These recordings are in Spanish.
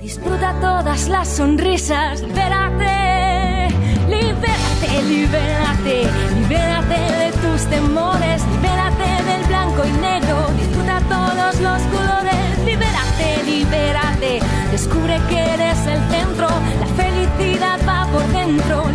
Disfruta todas las sonrisas, libérate, libérate, libérate, libérate de tus temores, libérate del blanco y negro, disfruta todos los colores, libérate, libérate, descubre que eres el centro, la felicidad va por dentro,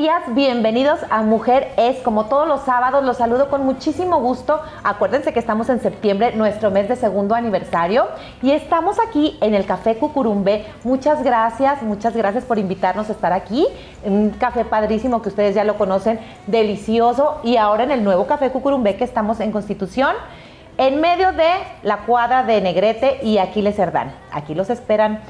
días, bienvenidos a Mujer Es. Como todos los sábados, los saludo con muchísimo gusto. Acuérdense que estamos en septiembre, nuestro mes de segundo aniversario, y estamos aquí en el Café Cucurumbe. Muchas gracias, muchas gracias por invitarnos a estar aquí. Un café padrísimo que ustedes ya lo conocen, delicioso. Y ahora en el nuevo Café Cucurumbe que estamos en Constitución, en medio de la cuadra de Negrete y Aquiles Cerdán. Aquí los esperan.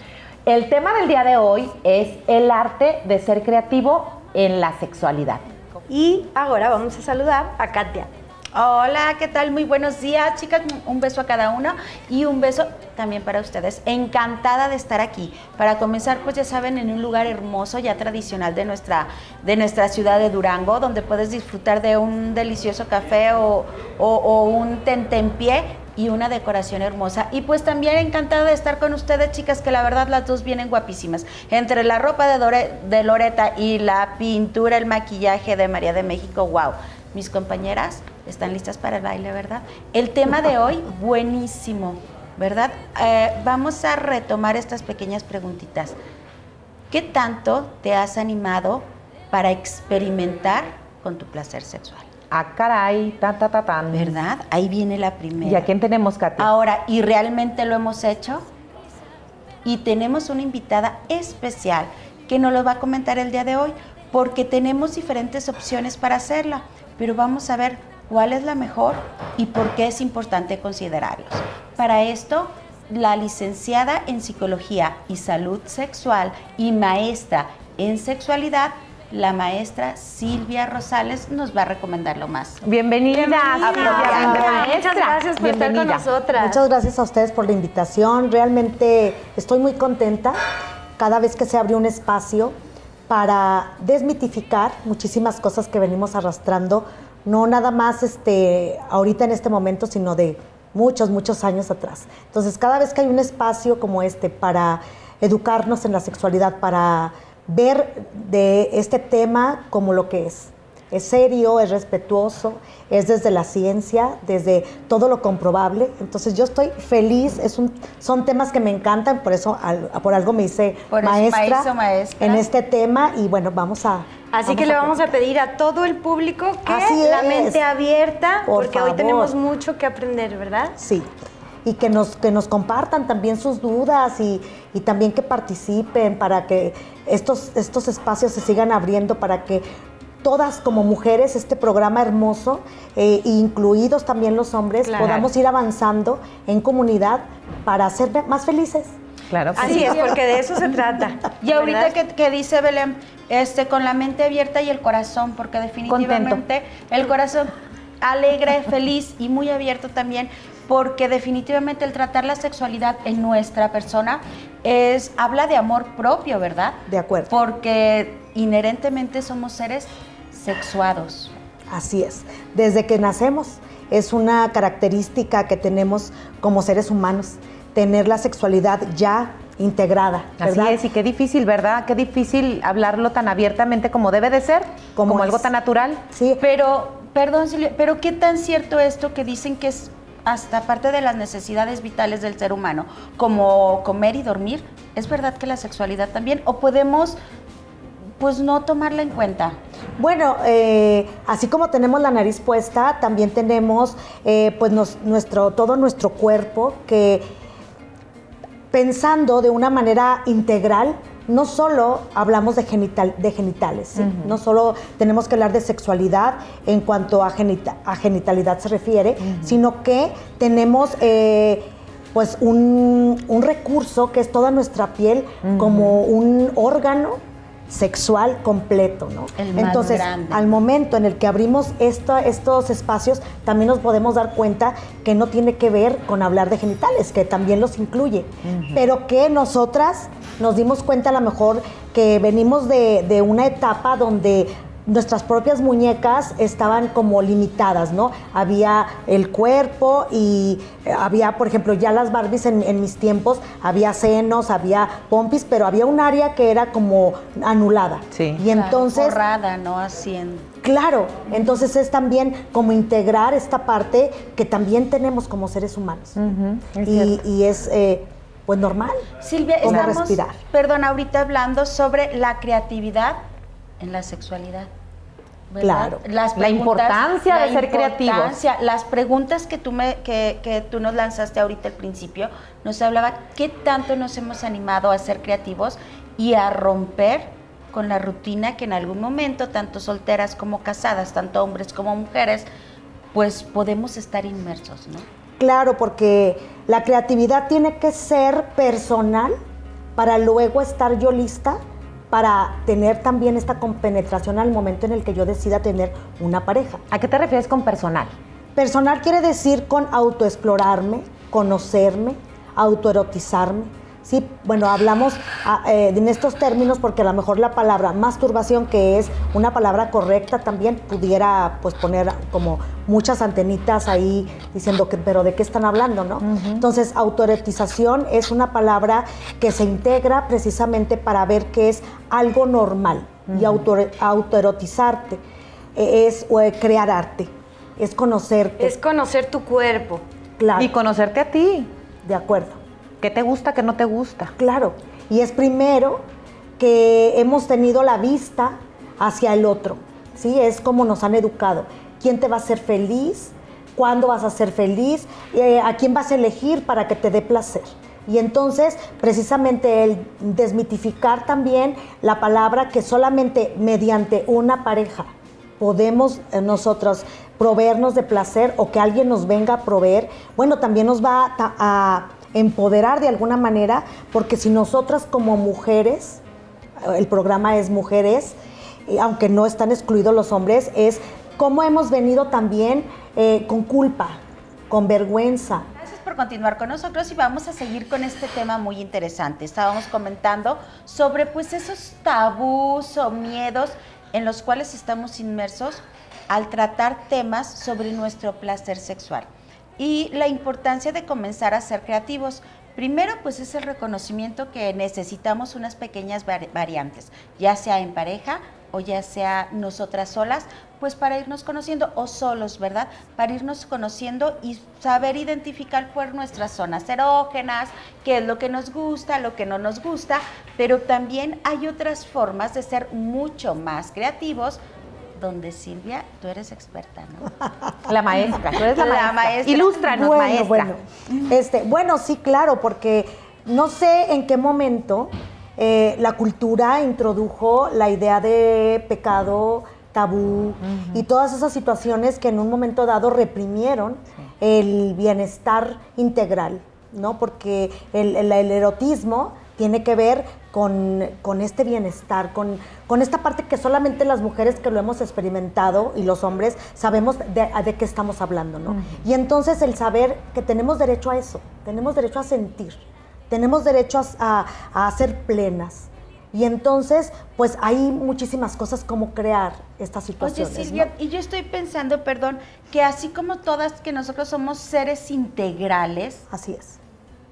El tema del día de hoy es el arte de ser creativo en la sexualidad. Y ahora vamos a saludar a Katia. Hola, ¿qué tal? Muy buenos días, chicas. Un beso a cada uno y un beso también para ustedes. Encantada de estar aquí. Para comenzar, pues ya saben, en un lugar hermoso, ya tradicional de nuestra, de nuestra ciudad de Durango, donde puedes disfrutar de un delicioso café o, o- o un tentempié y una decoración hermosa. Y pues también encantada de estar con ustedes, chicas, que la verdad las dos vienen guapísimas. Entre la ropa de, Dore- de Loreta y la pintura, el maquillaje de María de México, wow. Mis compañeras están listas para el baile, ¿verdad? El tema de hoy, buenísimo, ¿verdad? Eh, vamos a retomar estas pequeñas preguntitas. ¿Qué tanto te has animado para experimentar con tu placer sexual? Ah, caray, ta, ta, ta, tan. ¿Verdad? Ahí viene la primera. ¿Y a quién tenemos, Katy? Ahora, ¿y realmente lo hemos hecho? Y tenemos una invitada especial que nos lo va a comentar el día de hoy, porque tenemos diferentes opciones para hacerla, pero vamos a ver cuál es la mejor y por qué es importante considerarlos. Para esto, la licenciada en Psicología y Salud Sexual y maestra en Sexualidad, la maestra Silvia Rosales, nos va a recomendar lo más. Bienvenida, Bienvenida. Muchas gracias por estar con nosotras. Muchas gracias a ustedes por la invitación. Realmente estoy muy contenta cada vez que se abre un espacio para desmitificar muchísimas cosas que venimos arrastrando, no nada más este, ahorita en este momento, sino de muchos, muchos años atrás. Entonces, cada vez que hay un espacio como este para educarnos en la sexualidad, para ver de este tema como lo que es, es serio, es respetuoso, es desde la ciencia, desde todo lo comprobable. Entonces yo estoy feliz, es un, son temas que me encantan, por eso al- por algo me hice maestra, maestra. en este tema y bueno, vamos a... Así que le vamos a pedir a todo el público que Así la mente abierta, Por porque hoy tenemos mucho que aprender, ¿verdad? Sí. Y que nos, que nos compartan también sus dudas y, y también que participen para que estos, estos espacios se sigan abriendo, para que todas como mujeres, este programa hermoso, eh, incluidos también los hombres, Claro. podamos ir avanzando en comunidad para ser más felices. Claro que Así sí. es, porque de eso se trata. Y ahorita que dice Belén, este, con la mente abierta y el corazón, porque definitivamente el corazón alegre, feliz y muy abierto también, porque definitivamente el tratar la sexualidad en nuestra persona es habla de amor propio, ¿verdad? De acuerdo. Porque inherentemente somos seres sexuados. Así es. Desde que nacemos es una característica que tenemos como seres humanos, tener la sexualidad ya integrada. Así ¿verdad? es, y qué difícil, ¿verdad? Qué difícil hablarlo tan abiertamente como debe de ser, como, Como algo tan natural. Sí, Pero, perdón, Silvia, pero qué tan cierto esto que dicen que es hasta parte de las necesidades vitales del ser humano, como comer y dormir, ¿es verdad que la sexualidad también? ¿O podemos, pues, no tomarla en cuenta? Bueno, eh, así como tenemos la nariz puesta, también tenemos eh, pues nuestro, todo nuestro cuerpo que pensando de una manera integral, no solo hablamos de, genital, de genitales, ¿sí? no solo tenemos que hablar de sexualidad en cuanto a, genita- a genitalidad se refiere, sino que tenemos eh, pues un, un recurso que es toda nuestra piel como un órgano sexual completo, ¿no? El más Entonces, grande. al momento en el que abrimos esta- estos espacios, también nos podemos dar cuenta que no tiene que ver con hablar de genitales, que también los incluye, pero que nosotras nos dimos cuenta a lo mejor que venimos de, de una etapa donde nuestras propias muñecas estaban como limitadas, ¿no? Había el cuerpo y eh, había, por ejemplo, ya las Barbies en, en mis tiempos, había senos, había pompis, pero había un área que era como anulada. Sí. Y entonces... Borrada, ¿no? Haciendo. Claro, entonces es también como integrar esta parte que también tenemos como seres humanos. es y, y es eh, pues normal. Silvia, estamos, respirar. perdón, ahorita hablando sobre la creatividad en la sexualidad. ¿Verdad? Claro. Las La importancia de ser creativos. Las preguntas que tú, me, que, que tú nos lanzaste ahorita al principio, nos hablaba qué tanto nos hemos animado a ser creativos y a romper con la rutina que en algún momento, tanto solteras como casadas, tanto hombres como mujeres, pues podemos estar inmersos, ¿no? Claro, porque la creatividad tiene que ser personal para luego estar yo lista para tener también esta compenetración al momento en el que yo decida tener una pareja. ¿A qué te refieres con personal? Personal quiere decir con autoexplorarme, conocerme, autoerotizarme. Sí, bueno, hablamos ah, eh, en estos términos porque a lo mejor la palabra masturbación, que es una palabra correcta, también pudiera pues poner como muchas antenitas ahí diciendo que, pero ¿de qué están hablando, no? Entonces, autoerotización es una palabra que se integra precisamente para ver que es algo normal y auto, autoerotizarte eh, es eh, crear arte, es conocerte. Es conocer tu cuerpo. claro, Y conocerte a ti. de acuerdo. ¿Qué te gusta, qué no te gusta? Claro, y es primero que hemos tenido la vista hacia el otro, ¿sí? Es como nos han educado. ¿Quién te va a hacer feliz? ¿Cuándo vas a ser feliz? Eh, ¿A quién vas a elegir para que te dé placer? Y entonces, precisamente el desmitificar también la palabra que solamente mediante una pareja podemos eh, nosotros proveernos de placer o que alguien nos venga a proveer, bueno, también nos va a, empoderar de alguna manera, porque si nosotras como mujeres, el programa es mujeres, aunque no están excluidos los hombres, es cómo hemos venido también eh, con culpa, con vergüenza, Gracias por continuar con nosotros y vamos a seguir con este tema muy interesante. Estábamos comentando sobre pues esos tabús o miedos en los cuales estamos inmersos al tratar temas sobre nuestro placer sexual y la importancia de comenzar a ser creativos. Primero, pues es el reconocimiento que necesitamos unas pequeñas vari- variantes, ya sea en pareja o ya sea nosotras solas, pues para irnos conociendo o solos, ¿verdad? Para irnos conociendo y saber identificar por nuestras zonas erógenas, qué es lo que nos gusta, lo que no nos gusta, pero también hay otras formas de ser mucho más creativos, donde Silvia, tú eres experta, ¿no? La maestra, tú eres la, La maestra. maestra. Ilústranos, bueno, maestra. Bueno, este, bueno, sí, claro, porque no sé en qué momento eh, la cultura introdujo la idea de pecado, tabú y todas esas situaciones que en un momento dado reprimieron el bienestar integral, ¿no? Porque el, el- el erotismo tiene que ver con, con este bienestar, con, con esta parte que solamente las mujeres que lo hemos experimentado y los hombres sabemos de, de qué estamos hablando, ¿no? Y entonces el saber que tenemos derecho a eso, tenemos derecho a sentir, tenemos derecho a, a- a ser plenas. Y entonces, pues hay muchísimas cosas como crear estas Oye, situaciones. Silvia, ¿no? y yo estoy pensando, perdón, que así como todas que nosotros somos seres integrales, Así es.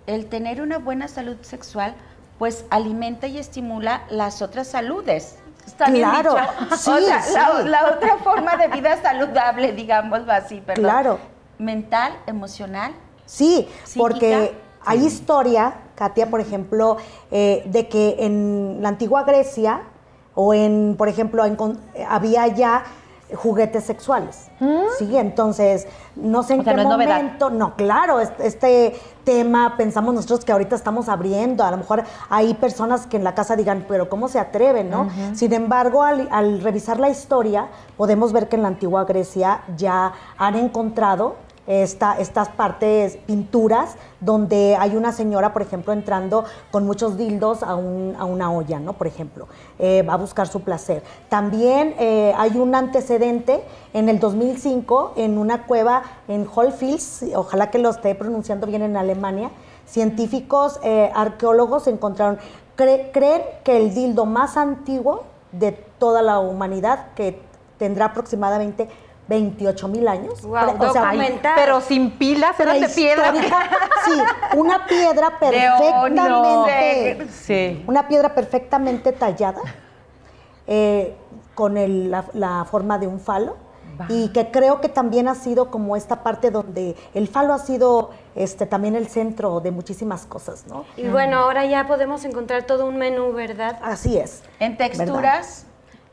el tener una buena salud sexual, pues alimenta y estimula las otras saludes. Está bien Claro, dicho. sí, o sea, la, sí. la otra forma de vida saludable, digámoslo así, perdón. Claro. Mental, emocional. Sí, Psíquica. porque hay historia, Katia, por ejemplo, eh, de que en la antigua Grecia o en, por ejemplo, en con- había ya juguetes sexuales. Sí, entonces, no sé en ¿Mm? O sea, qué no momento. No, claro, este, este tema pensamos nosotros que ahorita estamos abriendo. A lo mejor hay personas que en la casa digan, pero ¿cómo se atreven, no? Sin embargo, al, al revisar la historia, podemos ver que en la antigua Grecia ya han encontrado esta- estas partes, pinturas, donde hay una señora, por ejemplo, entrando con muchos dildos a, un- a una olla, ¿no? Por ejemplo, eh, va a buscar su placer. También eh, hay un antecedente en el 2005 en una cueva en Hollfields, ojalá que lo esté pronunciando bien en Alemania, científicos, eh, arqueólogos encontraron, cre- creen que el dildo más antiguo de toda la humanidad, que tendrá aproximadamente 28 mil años. O sea, documental. Pero sin pilas, eran de piedra. Sí, una piedra perfectamente. Sí. Una piedra perfectamente tallada, eh, con el- la, la forma de un falo. Y que creo que también ha sido como esta parte donde el falo ha sido este, también el centro de muchísimas cosas, ¿no? Y bueno, ahora ya podemos encontrar todo un menú, ¿verdad? Así es. En texturas,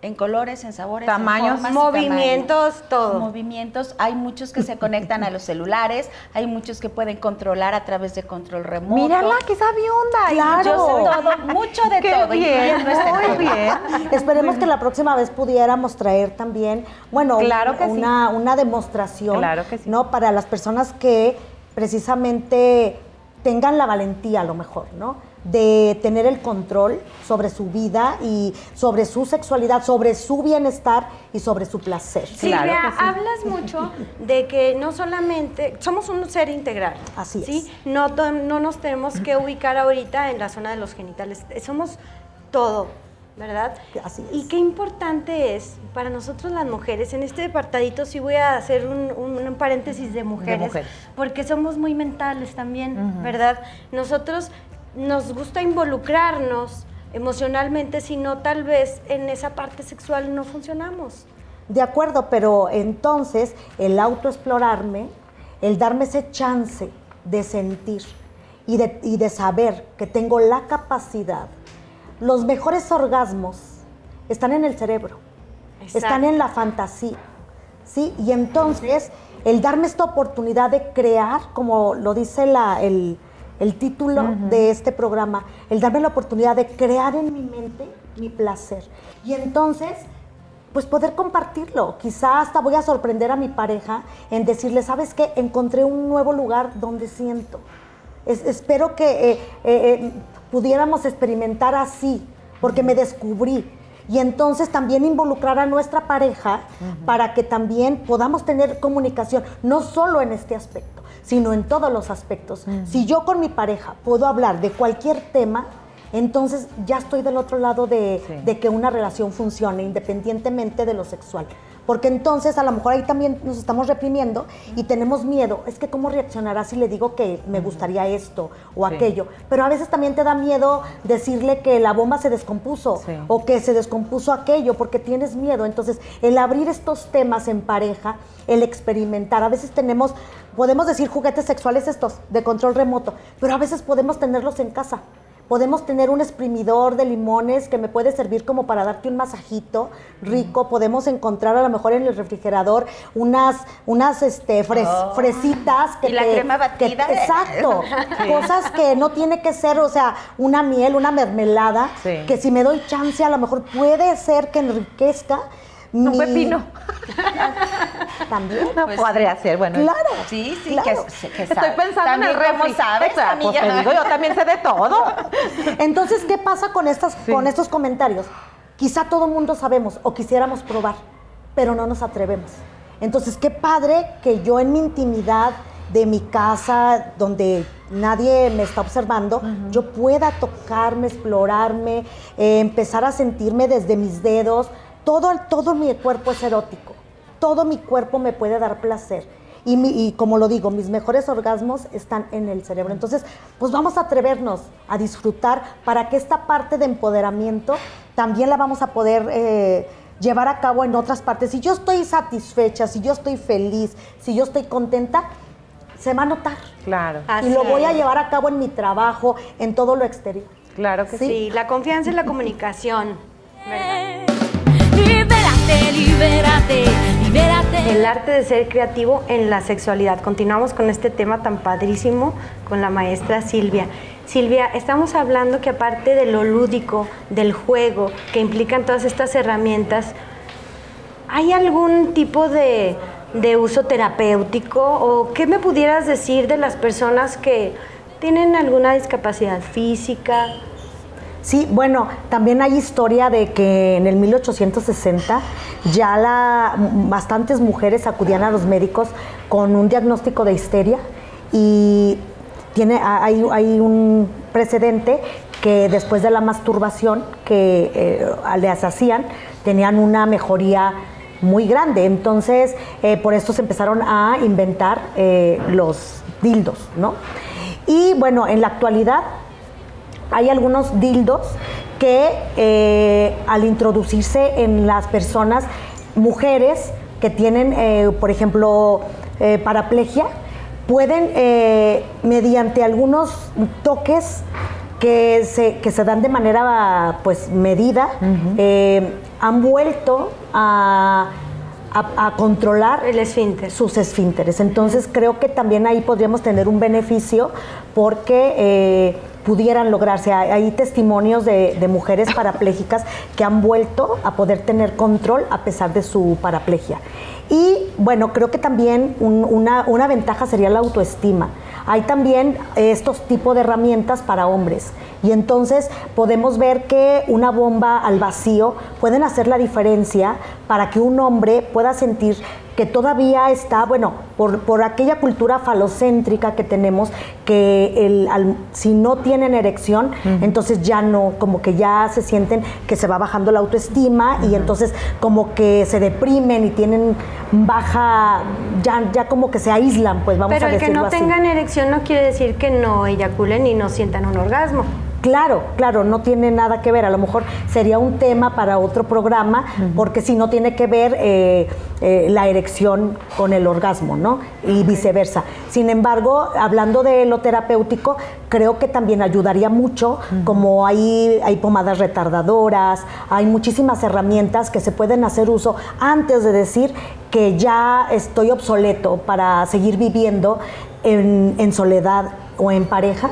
en colores, en sabores, Tamaños. en formas Movimientos, tamaños. todo. Movimientos. Hay muchos que se conectan a los celulares, hay muchos que pueden controlar a través de control remoto. Mírala, que sabionda. Claro. Yo sé todo, mucho de Qué todo. bien, este muy bien. Esperemos que la próxima vez pudiéramos traer también, bueno, Claro que sí. una, una demostración, Claro que sí. ¿no? Para las personas que precisamente tengan la valentía, a lo mejor, ¿no? De tener el control sobre su vida y sobre su sexualidad, sobre su bienestar y sobre su placer. Claro Silvia, sí. hablas mucho de que no solamente somos un ser integral. Así es. ¿sí? No, to- no nos tenemos que ubicar ahorita en la zona de los genitales. Somos todo, ¿verdad? Así es. Y qué importante es para nosotros las mujeres. En este apartadito sí voy a hacer un, un- un paréntesis de mujeres, mujeres. porque somos muy mentales también, ¿verdad? Nosotros nos gusta involucrarnos emocionalmente, sino tal vez en esa parte sexual no funcionamos. De acuerdo, pero entonces el autoexplorarme, el darme ese chance de sentir y de, y de saber que tengo la capacidad, los mejores orgasmos están en el cerebro, están en la fantasía, ¿sí? Y entonces el darme esta oportunidad de crear, como lo dice la- el, el título de este programa, el darme la oportunidad de crear en mi mente mi placer. Y entonces pues poder compartirlo. Quizá hasta voy a sorprender a mi pareja en decirle, ¿sabes qué? Encontré un nuevo lugar donde siento. Es- espero que eh, eh, eh, pudiéramos experimentar así, porque me descubrí. Y entonces también involucrar a nuestra pareja para que también podamos tener comunicación, no solo en este aspecto, sino en todos los aspectos. Si yo con mi pareja puedo hablar de cualquier tema, entonces ya estoy del otro lado de, Sí. de que una relación funcione independientemente de lo sexual. Porque entonces a lo mejor ahí también nos estamos reprimiendo y tenemos miedo. Es que cómo reaccionará si le digo que me gustaría esto o Sí. aquello. Pero a veces también te da miedo decirle que la bomba se descompuso Sí. o que se descompuso aquello porque tienes miedo. Entonces el abrir estos temas en pareja, el experimentar, a veces tenemos, podemos decir juguetes sexuales estos de control remoto, pero a veces podemos tenerlos en casa. Podemos tener un exprimidor de limones que me puede servir como para darte un masajito rico. Podemos encontrar a lo mejor en el refrigerador unas, unas este, fres- Oh. fresitas. Que Y la crema que- batida. exacto. Cosas que no tiene que ser, o sea, una miel, una mermelada. Sí. Que si me doy chance, a lo mejor puede ser que enriquezca. Un pepino. También. No Pues podría ser, bueno. Claro. Sí, sí, claro. que, que Estoy pensando en el También, ¿cómo refri. sabes, O sea, pues amiga? te digo, yo también sé de todo. Entonces, ¿qué pasa con, estas, Sí. con estos comentarios? Quizá todo el mundo sabemos o quisiéramos probar, pero no nos atrevemos. Entonces, qué padre que yo en mi intimidad de mi casa, donde nadie me está observando, yo pueda tocarme, explorarme, eh, empezar a sentirme desde mis dedos. Todo, todo mi cuerpo es erótico. Todo mi cuerpo me puede dar placer. Y, mi- y como lo digo, mis mejores orgasmos están en el cerebro. Entonces, pues vamos a atrevernos a disfrutar para que esta parte de empoderamiento también la vamos a poder eh, llevar a cabo en otras partes. Si yo estoy satisfecha, si yo estoy feliz, si yo estoy contenta, se va a notar. Claro, Así y lo voy a llevar a cabo en mi trabajo, en todo lo exterior. claro que sí. Sí, la confianza y la comunicación. ¿verdad? Libérate, libérate. El arte de ser creativo en la sexualidad. Continuamos con este tema tan padrísimo con la maestra Silvia. Silvia, estamos hablando que aparte de lo lúdico, del juego, que implican todas estas herramientas, ¿hay algún tipo de, de uso terapéutico o qué me pudieras decir de las personas que tienen alguna discapacidad física? Sí, bueno, también hay historia de que en el 1860 ya la, bastantes mujeres acudían a los médicos con un diagnóstico de histeria y tiene, hay, un precedente que después de la masturbación que eh, les hacían, tenían una mejoría muy grande. Entonces, eh, por esto se empezaron a inventar eh, los dildos, ¿no? Y bueno, en la actualidad hay algunos dildos que al introducirse en las personas, mujeres que tienen, por ejemplo, paraplegia, pueden, mediante algunos toques, que se, que se dan de manera pues medida, eh, han vuelto a, a, controlar el esfínter. sus esfínteres. Entonces creo que también ahí podríamos tener un beneficio porque eh, pudieran lograrse. Hay, testimonios de, mujeres parapléjicas que han vuelto a poder tener control a pesar de su paraplegia. Y bueno, creo que también una, una ventaja sería la autoestima hay también estos tipos de herramientas para hombres. Y entonces podemos ver que una bomba al vacío pueden hacer la diferencia para que un hombre pueda sentir que todavía está, bueno, por, aquella cultura falocéntrica que tenemos, que el, si no tienen erección, entonces ya no, como que ya se sienten que se va bajando la autoestima y entonces como que se deprimen y tienen baja, ya, ya como que se aíslan, pues vamos a decirlo Pero el que no tengan erección no quiere decir que no eyaculen y no sientan un orgasmo. Claro, claro, no tiene nada que ver. A lo mejor sería un tema para otro programa, porque si no tiene que ver eh, eh, la erección con el orgasmo, ¿no? Y viceversa. Sin embargo, hablando de lo terapéutico, creo que también ayudaría mucho, como hay, hay pomadas retardadoras, hay muchísimas herramientas que se pueden hacer uso antes de decir que ya estoy obsoleto para seguir viviendo en, en soledad o en pareja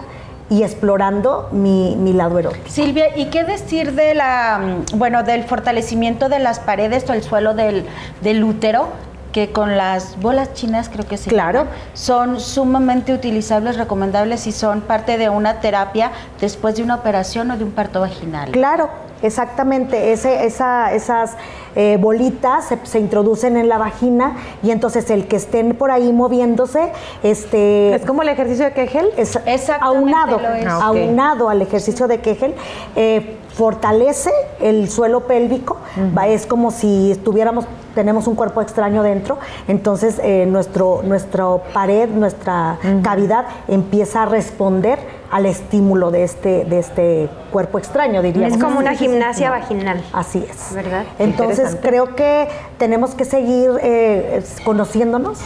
y explorando mi, mi, lado erótico. Silvia, ¿y qué decir de la, mm, bueno, del fortalecimiento de las paredes o el suelo del, del útero? Que con las bolas chinas creo que sí. Claro. son sumamente utilizables, recomendables y son parte de una terapia después de una operación o de un parto vaginal. Claro, exactamente. Ese, esa, esas eh, bolitas se, introducen en la vagina y entonces el que estén por ahí moviéndose, este... Es como el ejercicio de Kegel. Es aunado, ah, aunado al ejercicio de Kegel. Eh, fortalece el suelo pélvico, es como si estuviéramos, tenemos un cuerpo extraño dentro, entonces eh, nuestro, nuestra pared, nuestra cavidad empieza a responder al estímulo de este, de este cuerpo extraño, diríamos. Es como una gimnasia vaginal. Así es. ¿Verdad? Entonces creo que tenemos que seguir eh, conociéndonos.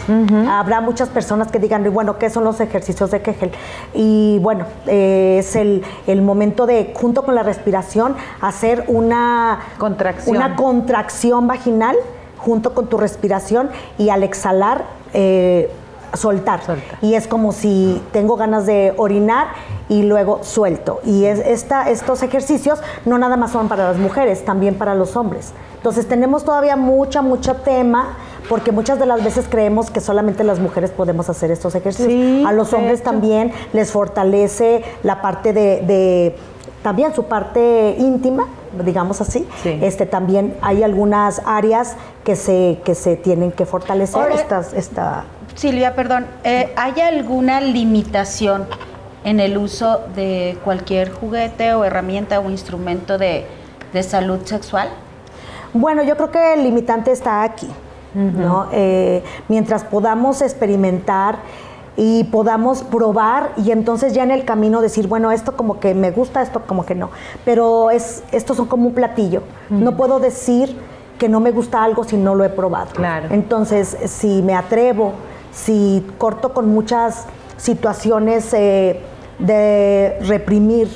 Habrá muchas personas que digan, bueno, ¿qué son los ejercicios de Kegel? Y bueno, eh, es el, el, momento de, junto con la respiración, hacer una contracción, una contracción vaginal junto con tu respiración y al exhalar, eh, soltar. Y es como si tengo ganas de orinar y luego suelto. Y es esta, estos ejercicios no nada más son para las mujeres, también para los hombres. Entonces tenemos todavía mucha, mucho tema porque muchas de las veces creemos que solamente las mujeres podemos hacer estos ejercicios. a los hombres también les fortalece la parte de, también su parte íntima, digamos así. Este también hay algunas áreas que se que se tienen que fortalecer estas esta Silvia, perdón, eh, ¿hay alguna limitación en el uso de cualquier juguete o herramienta o instrumento de, salud sexual? Bueno, yo creo que el limitante está aquí, ¿no? Eh, mientras podamos experimentar y podamos probar y entonces ya en el camino decir, bueno, esto como que me gusta, esto como que no. Pero es, estos son como un platillo. No puedo decir que no me gusta algo si no lo he probado. Claro. Entonces, si me atrevo si corto con muchas situaciones eh, de reprimir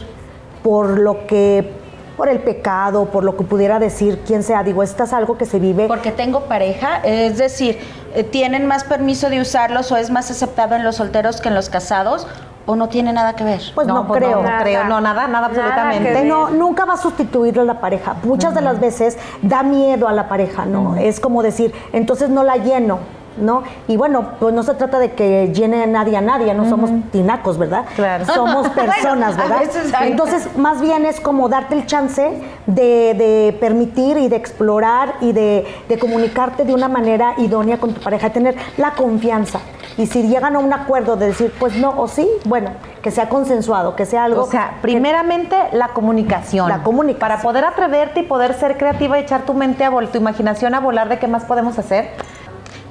por lo que por el pecado, por lo que pudiera decir quien sea. Digo, esto es algo que se vive. Porque tengo pareja, es decir, eh, ¿tienen más permiso de usarlos o es más aceptado en los solteros que en los casados? ¿O no tiene nada que ver? Pues no, pues creo. No, creo, no, nada, nada absolutamente. no, nunca va a sustituir a la pareja. Muchas de las veces da miedo a la pareja, ¿no? Es como decir, entonces no la lleno ¿no? Y bueno, pues no se trata de que llene nadie a nadie, no somos tinacos, ¿verdad? Claro. Somos personas, Bueno, a ¿verdad? Entonces, más bien es como darte el chance de, de permitir y de explorar y de, de comunicarte de una manera idónea con tu pareja, tener la confianza. Y si llegan a un acuerdo de decir, pues no o sí, bueno, que sea consensuado, que sea algo. O sea, que- primeramente la comunicación. La comunicación. Para poder atreverte y poder ser creativa y echar tu mente a volar, tu imaginación a volar de qué más podemos hacer.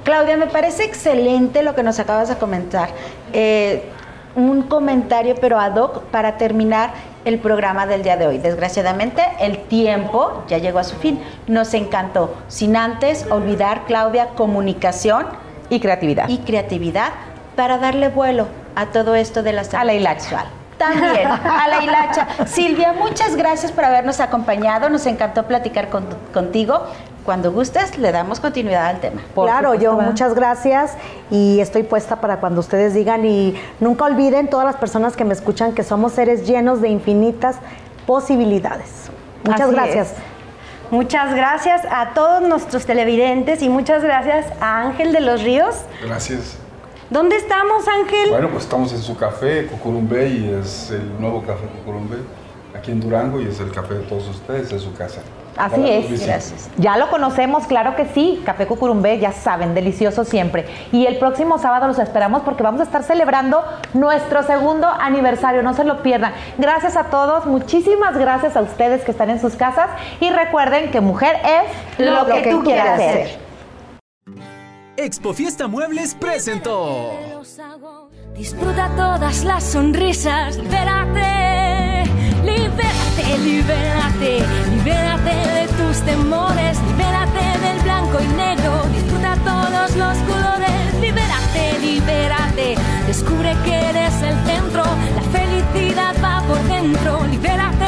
Claudia, me parece excelente lo que nos acabas de comentar. Eh, un comentario, pero ad hoc, para terminar el programa del día de hoy. Desgraciadamente, el tiempo ya llegó a su fin. Nos encantó. Sin antes olvidar, Claudia, comunicación Y creatividad. y creatividad para darle vuelo a todo esto de la salud la hilacha. sexual. También, a la hilacha. Silvia, muchas gracias por habernos acompañado. Nos encantó platicar con- contigo. Cuando gustes, le damos continuidad al tema. Por claro, supuesto, yo ¿verdad? muchas gracias y estoy puesta para cuando ustedes digan y nunca olviden todas las personas que me escuchan que somos seres llenos de infinitas posibilidades. Muchas Así gracias. es. Muchas gracias a todos nuestros televidentes y muchas gracias a Ángel de los Ríos. Gracias. ¿Dónde estamos, Ángel? Bueno, pues estamos en su café, Cucurumbé, y es el nuevo café Cucurumbé, aquí en Durango, y es el café de todos ustedes, es su casa. Así es. visitantes. Ya lo conocemos, claro que sí. Café Cucurumbé, ya saben, delicioso siempre. Y el próximo sábado los esperamos porque vamos a estar celebrando nuestro segundo aniversario. No se lo pierdan. Gracias a todos, muchísimas gracias a ustedes que están en sus casas. Y recuerden que mujer es lo, que, tú quieras ser. Expo Fiesta Muebles presentó. Disfruta todas las sonrisas, libérate, libérate, libérate, libérate tus temores, libérate del blanco y negro, disfruta todos los colores, libérate, libérate, descubre que eres el centro, la felicidad va por dentro, libérate.